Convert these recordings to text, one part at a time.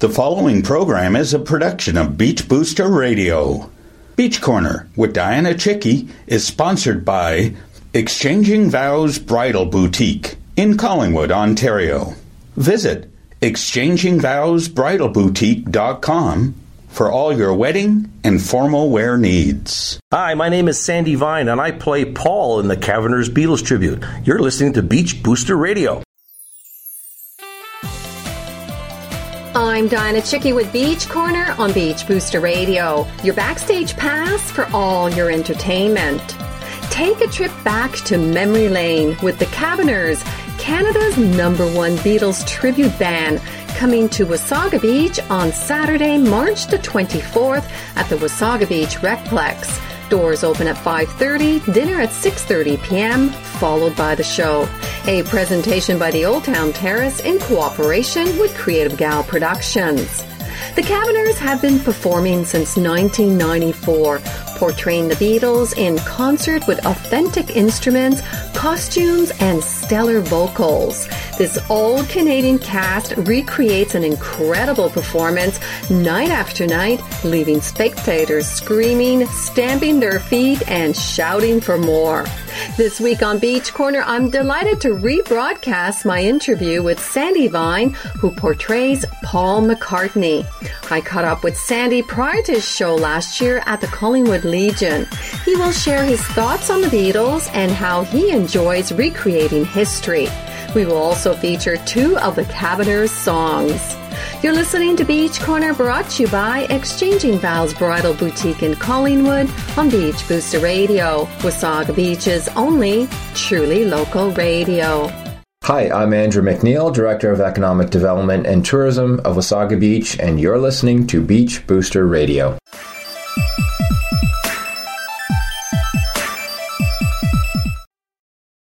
The following program is a production of Beach Booster Radio. Beach Corner with Dianna Chycki is sponsored by Exchanging Vows Bridal Boutique in Collingwood, Ontario. Visit exchangingvowsbridalboutique.com for all your wedding and formal wear needs. Hi, my name is Sandy Vine, and I play Paul in the Caverners Beatles tribute. You're listening to Beach Booster Radio. I'm Dianna Chycki with Beach Corner on Beach Booster Radio, your backstage pass for all your entertainment. Take a trip back to memory lane with the Caverners, Canada's number one Beatles tribute band, coming to Wasaga Beach on Saturday, March the 24th at the Wasaga Beach Recplex. Doors open at 5:30, dinner at 6:30 p.m., followed by the show. A presentation by the Olde Town Terrace in cooperation with Creative Gal Productions. The Caverners have been performing since 1994, portraying the Beatles in concert with authentic instruments, costumes, and stellar vocals. This all Canadian cast recreates an incredible performance night after night, leaving spectators screaming, stamping their feet, and shouting for more. This week on Beach Corner, I'm delighted to rebroadcast my interview with Sandy Vine, who portrays Paul McCartney. I caught up with Sandy prior to his show last year at the Collingwood Legion. He will share his thoughts on the Beatles and how he enjoys recreating history. We will also feature two of the Caverners songs. You're listening to Beach Corner brought to you by Exchanging Vows Bridal Boutique in Collingwood on Beach Booster Radio, Wasaga Beach's only truly local radio. Hi, I'm Andrew McNeil, Director of Economic Development and Tourism of Wasaga Beach, and you're listening to Beach Booster Radio.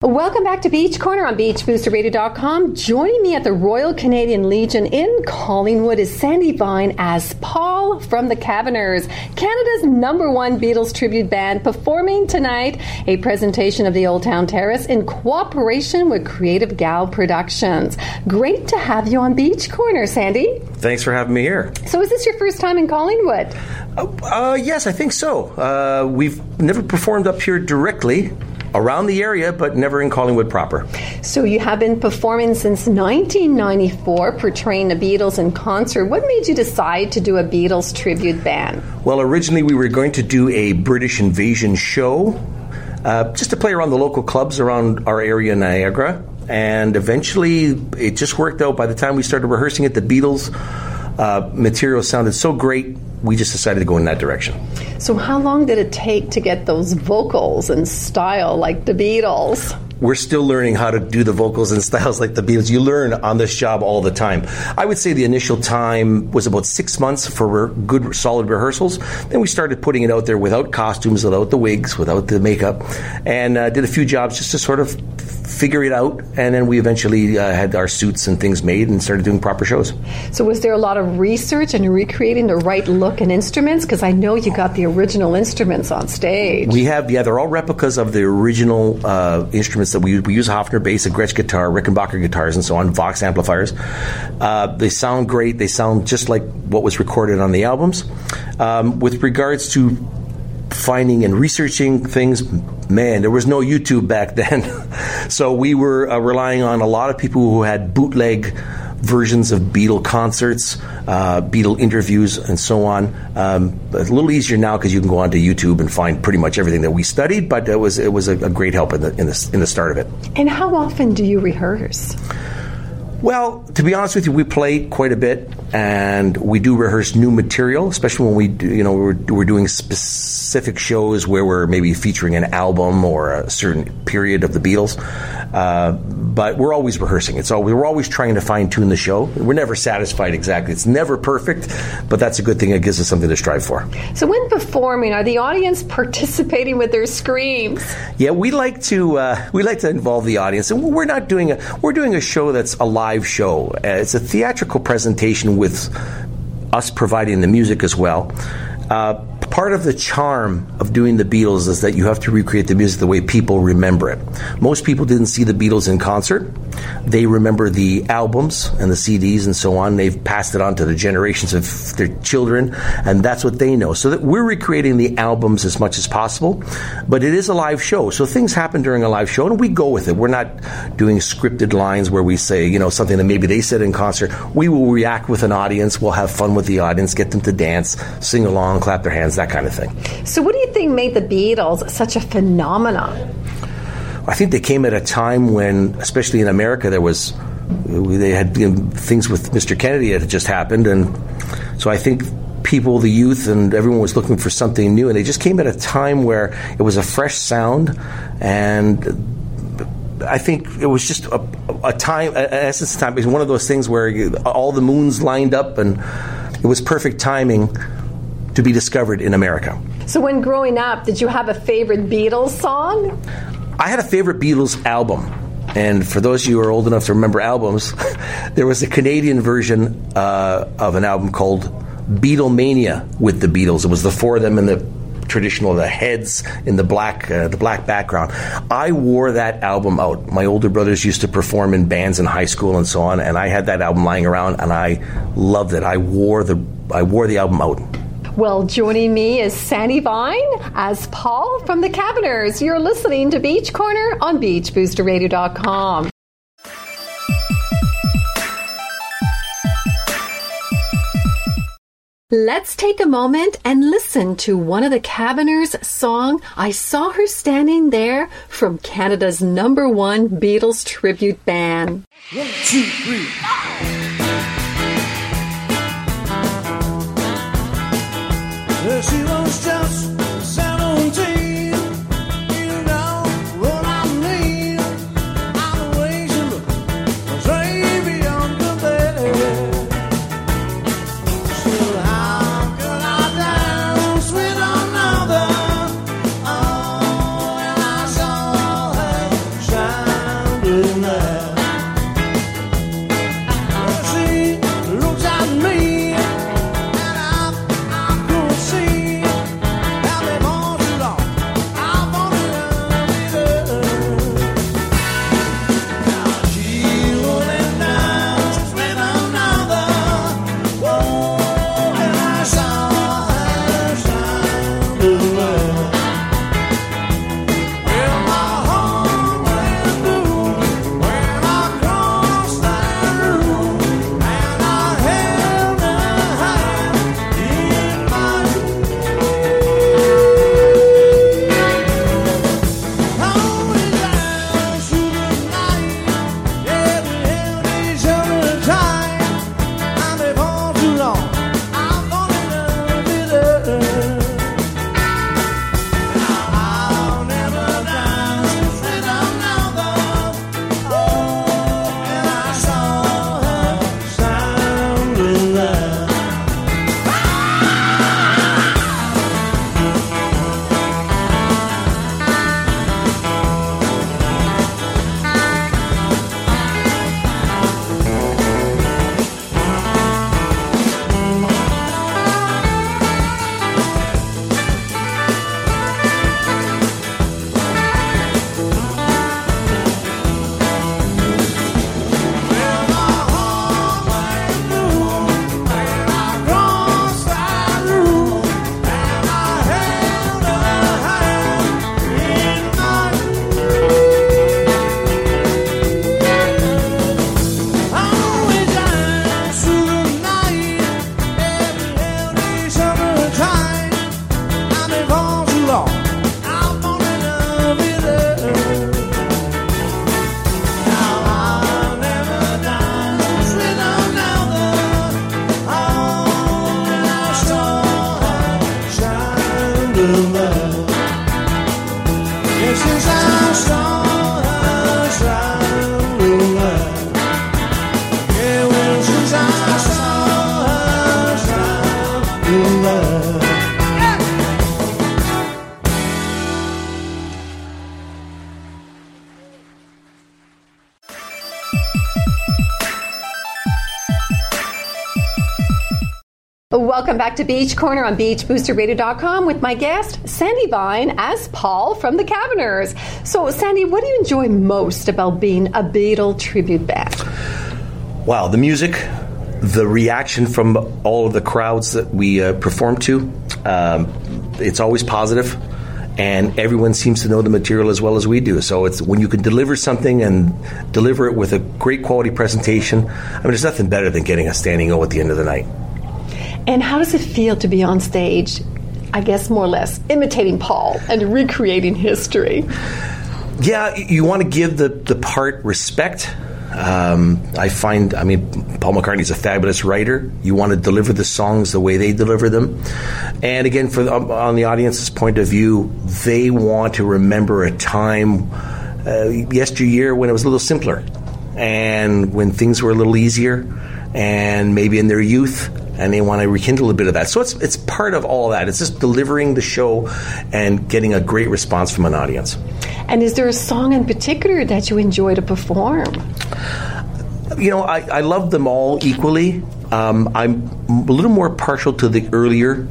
Welcome back to Beach Corner on BeachBoosterRadio.com. Joining me at the Royal Canadian Legion in Collingwood is Sandy Vine as Paul from the Caverners, Canada's number one Beatles tribute band, performing tonight a presentation of the Olde Town Terrace in cooperation with Creative Gal Productions. Great to have you on Beach Corner, Sandy. Thanks for having me here. So, is this your first time in Collingwood? Uh, uh, yes, I think so. Uh, we've never performed up here directly around the area, but never in Collingwood proper. So you have been performing since 1994, portraying the Beatles in concert. What made you decide to do a Beatles tribute band? Well, originally we were going to do a British invasion show, uh, just to play around the local clubs around our area, Niagara. And eventually, it just worked out. By the time we started rehearsing it, the Beatles uh, material sounded so great we just decided to go in that direction. So, how long did it take to get those vocals and style like the Beatles? We're still learning how to do the vocals and styles like the Beatles. You learn on this job all the time. I would say the initial time was about six months for good, solid rehearsals. Then we started putting it out there without costumes, without the wigs, without the makeup, and uh, did a few jobs just to sort of figure it out. And then we eventually uh, had our suits and things made and started doing proper shows. So, was there a lot of research and recreating the right look and instruments? Because I know you got the original instruments on stage. We have, yeah, they're all replicas of the original uh, instruments that we. We use Hofner bass, a Gretsch guitar, Rickenbacker guitars, and so on, Vox amplifiers. Uh, they sound great. They sound just like what was recorded on the albums. Um, with regards to finding and researching things, man, there was no YouTube back then. so we were uh, relying on a lot of people who had bootleg versions of Beatle concerts, uh, Beatle interviews, and so on. Um, a little easier now because you can go onto YouTube and find pretty much everything that we studied. But it was it was a, a great help in the, in the in the start of it. And how often do you rehearse? Well, to be honest with you, we play quite a bit, and we do rehearse new material, especially when we, do, you know, we're, we're doing specific shows where we're maybe featuring an album or a certain period of the Beatles. Uh, but we're always rehearsing. It's all we're always trying to fine tune the show. We're never satisfied exactly. It's never perfect, but that's a good thing. It gives us something to strive for. So, when performing, are the audience participating with their screams? Yeah, we like to uh, we like to involve the audience, and we're not doing a we're doing a show that's a live show. Uh, it's a theatrical presentation with us providing the music as well. Uh, part of the charm of doing the Beatles is that you have to recreate the music the way people remember it. Most people didn't see the Beatles in concert. They remember the albums and the CDs and so on. They've passed it on to the generations of their children, and that's what they know. So that we're recreating the albums as much as possible, but it is a live show. So things happen during a live show, and we go with it. We're not doing scripted lines where we say, you know, something that maybe they said in concert. We will react with an audience. We'll have fun with the audience, get them to dance, sing along, clap their hands, that kind of thing. So, what do you think made the Beatles such a phenomenon? I think they came at a time when, especially in America, there was they had you know, things with Mr. Kennedy that had just happened, and so I think people, the youth, and everyone was looking for something new, and they just came at a time where it was a fresh sound, and I think it was just a, a time, an essence of time. It was one of those things where you, all the moons lined up, and it was perfect timing to be discovered in America. So, when growing up, did you have a favorite Beatles song? I had a favorite Beatles album. And for those of you who are old enough to remember albums, there was a Canadian version uh, of an album called Beatlemania with the Beatles. It was the four of them in the traditional the heads in the black uh, the black background. I wore that album out. My older brothers used to perform in bands in high school and so on, and I had that album lying around, and I loved it. I wore the I wore the album out. Well, joining me is Sandy Vine as Paul from the Caverners. You're listening to Beach Corner on BeachBoosterRadio.com. Let's take a moment and listen to one of the Caverners' song, I Saw Her Standing There from Canada's number one Beatles tribute band. One, two, three. She was just Yes, I saw Welcome back to Beach Corner on BeachBoosterRadio.com with my guest, Sandy Vine, as Paul from the Caverners. So, Sandy, what do you enjoy most about being a Beatle tribute band? Wow, the music, the reaction from all of the crowds that we uh, perform to, um, it's always positive, and everyone seems to know the material as well as we do. So it's when you can deliver something and deliver it with a great quality presentation. I mean, there's nothing better than getting a standing O at the end of the night. And how does it feel to be on stage, I guess more or less, imitating Paul and recreating history? Yeah, you want to give the, the part respect. Um, I find, I mean, Paul McCartney's a fabulous writer. You want to deliver the songs the way they deliver them. And again, for the, on the audience's point of view, they want to remember a time uh, yesteryear when it was a little simpler and when things were a little easier and maybe in their youth and they want to rekindle a bit of that. So it's it's part of all that. It's just delivering the show and getting a great response from an audience. And is there a song in particular that you enjoy to perform? You know, I, I love them all equally. Um, I'm a little more partial to the earlier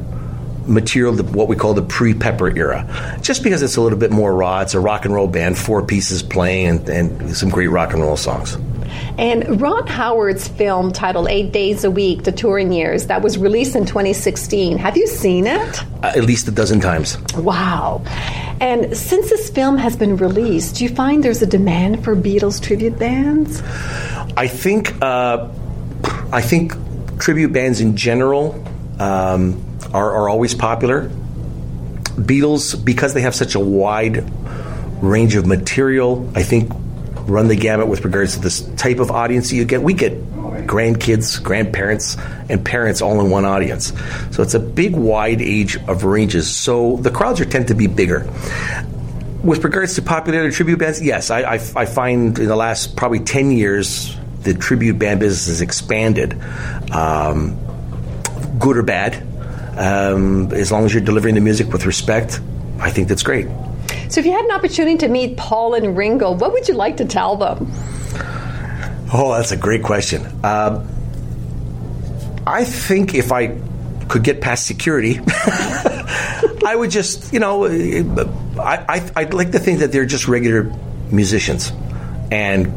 material, the, what we call the pre-Pepper era, just because it's a little bit more raw. It's a rock and roll band, four pieces playing, and, and some great rock and roll songs. And Ron Howard's film titled Eight Days a Week, The Touring Years, that was released in 2016. Have you seen it? Uh, at least a dozen times. Wow. And since this film has been released, do you find there's a demand for Beatles tribute bands? I think uh, I think tribute bands in general um, are, are always popular. Beatles, because they have such a wide range of material, I think run the gamut with regards to this type of audience you get. We get grandkids, grandparents, and parents all in one audience. So it's a big, wide age of ranges. So the crowds are tend to be bigger. With regards to popularity of tribute bands, yes, I, I, I find in the last probably 10 years, the tribute band business has expanded, um, good or bad. Um, as long as you're delivering the music with respect, I think that's great. So, if you had an opportunity to meet Paul and Ringo, what would you like to tell them? Oh, that's a great question. Uh, I think if I could get past security, I would just, you know, I, I, I'd like to think that they're just regular musicians. And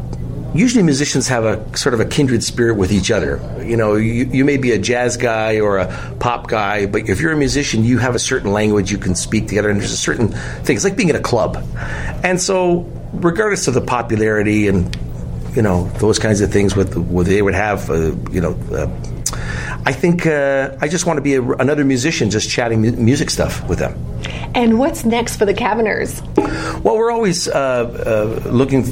usually musicians have a sort of a kindred spirit with each other. You know, you, you may be a jazz guy or a pop guy, but if you're a musician, you have a certain language you can speak together, and there's a certain thing. It's like being in a club. And so, regardless of the popularity and you know those kinds of things, with what they would have, uh, you know. Uh, I think uh, I just want to be a, another musician, just chatting mu- music stuff with them. And what's next for the Caverners? Well, we're always uh, uh, looking,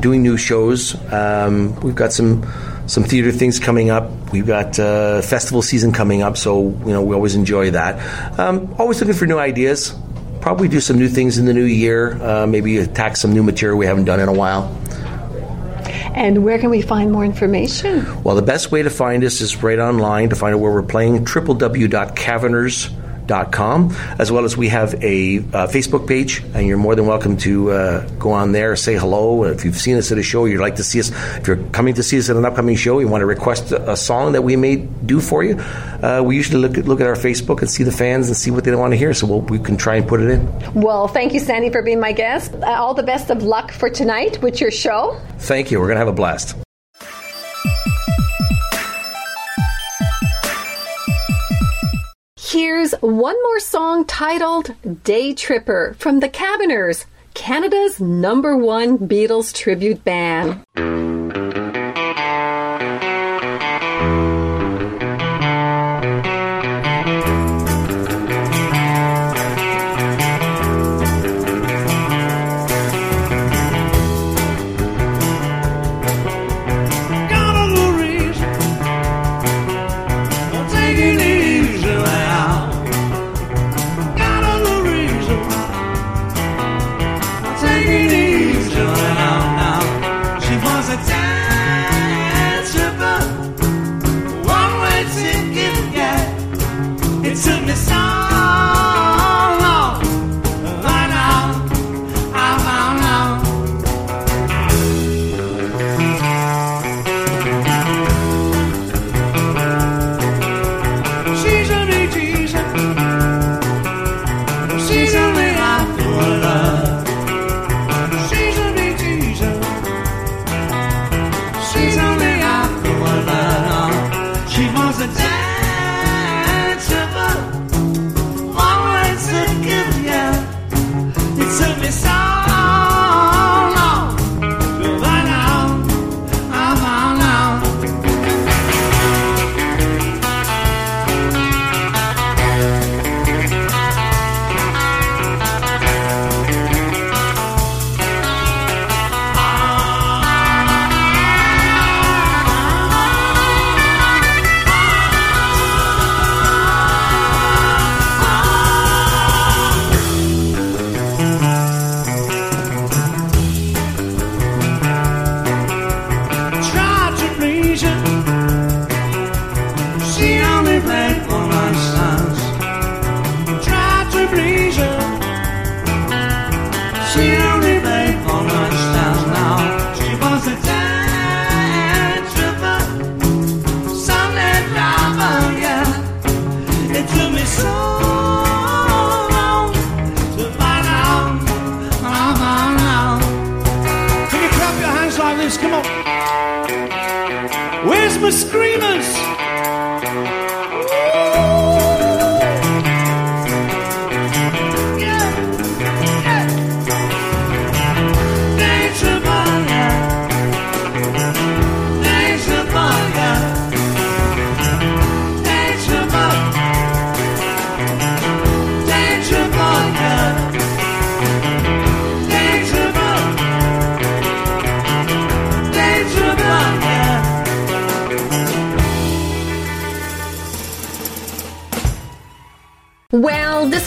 doing new shows. Um, we've got some some theater things coming up. We've got uh, festival season coming up, so you know we always enjoy that. Um, always looking for new ideas. Probably do some new things in the new year. Uh, maybe attack some new material we haven't done in a while. And where can we find more information? Well, the best way to find us is right online to find out where we're playing www.caverners.com, as well as we have a uh, Facebook page, and you're more than welcome to uh, go on there, say hello. If you've seen us at a show, you'd like to see us, if you're coming to see us at an upcoming show, you want to request a, a song that we may do for you, uh, we usually look at, look at our Facebook and see the fans and see what they want to hear, so we'll, we can try and put it in. Well, thank you, Sandy, for being my guest. Uh, all the best of luck for tonight with your show. Thank you. We're going to have a blast. Here's one more song titled Day Tripper from the Caverners, Canada's number one Beatles tribute band.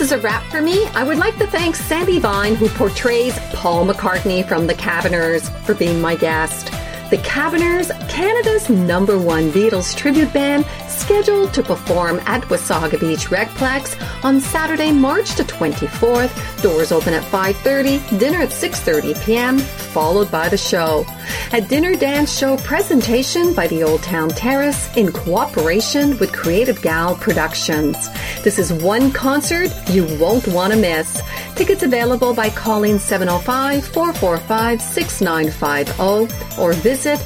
Is a wrap for me. I would like to thank Sandy Vine, who portrays Paul McCartney from the Caverners, for being my guest. The Caverners, Canada's number one Beatles tribute band, scheduled to perform at Wasaga Beach RecPlex on Saturday, March the 24th. Doors open at 5:30, dinner at 6:30 p.m., followed by the show. A dinner dance show presentation by the Olde Town Terrace in cooperation with Creative Gal Productions. This is one concert you won't want to miss. Tickets available by calling 705-445-6950 or visit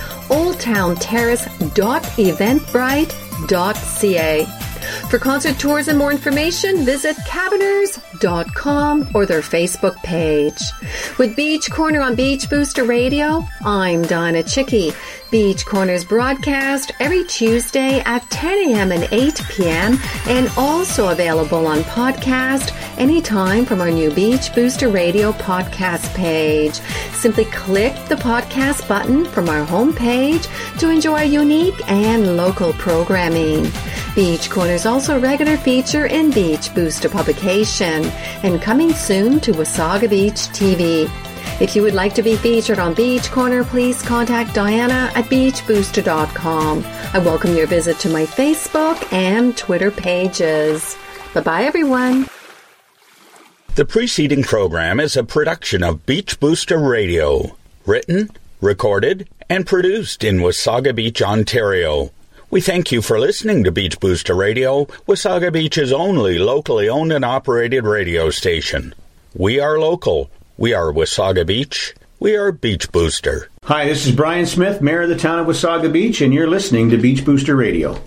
oldtownterrace.eventbrite.ca. For concert tours and more information, visit caverners.com or their Facebook page. With Beach Corner on Beach Booster Radio, I'm Donna Chycki. Beach Corners broadcast every Tuesday at 10 a.m. and 8 p.m. and also available on podcast anytime from our new Beach Booster Radio podcast page. Simply click the podcast button from our homepage to enjoy unique and local programming. Beach Corner is also a regular feature in Beach Booster publication and coming soon to Wasaga Beach TV. If you would like to be featured on Beach Corner, please contact Dianna at beachbooster.com. I welcome your visit to my Facebook and Twitter pages. Bye bye, everyone. The preceding program is a production of Beach Booster Radio, written, recorded, and produced in Wasaga Beach, Ontario. We thank you for listening to Beach Booster Radio, Wasaga Beach's only locally owned and operated radio station. We are local. We are Wasaga Beach. We are Beach Booster. Hi, this is Brian Smith, Mayor of the town of Wasaga Beach, and you're listening to Beach Booster Radio.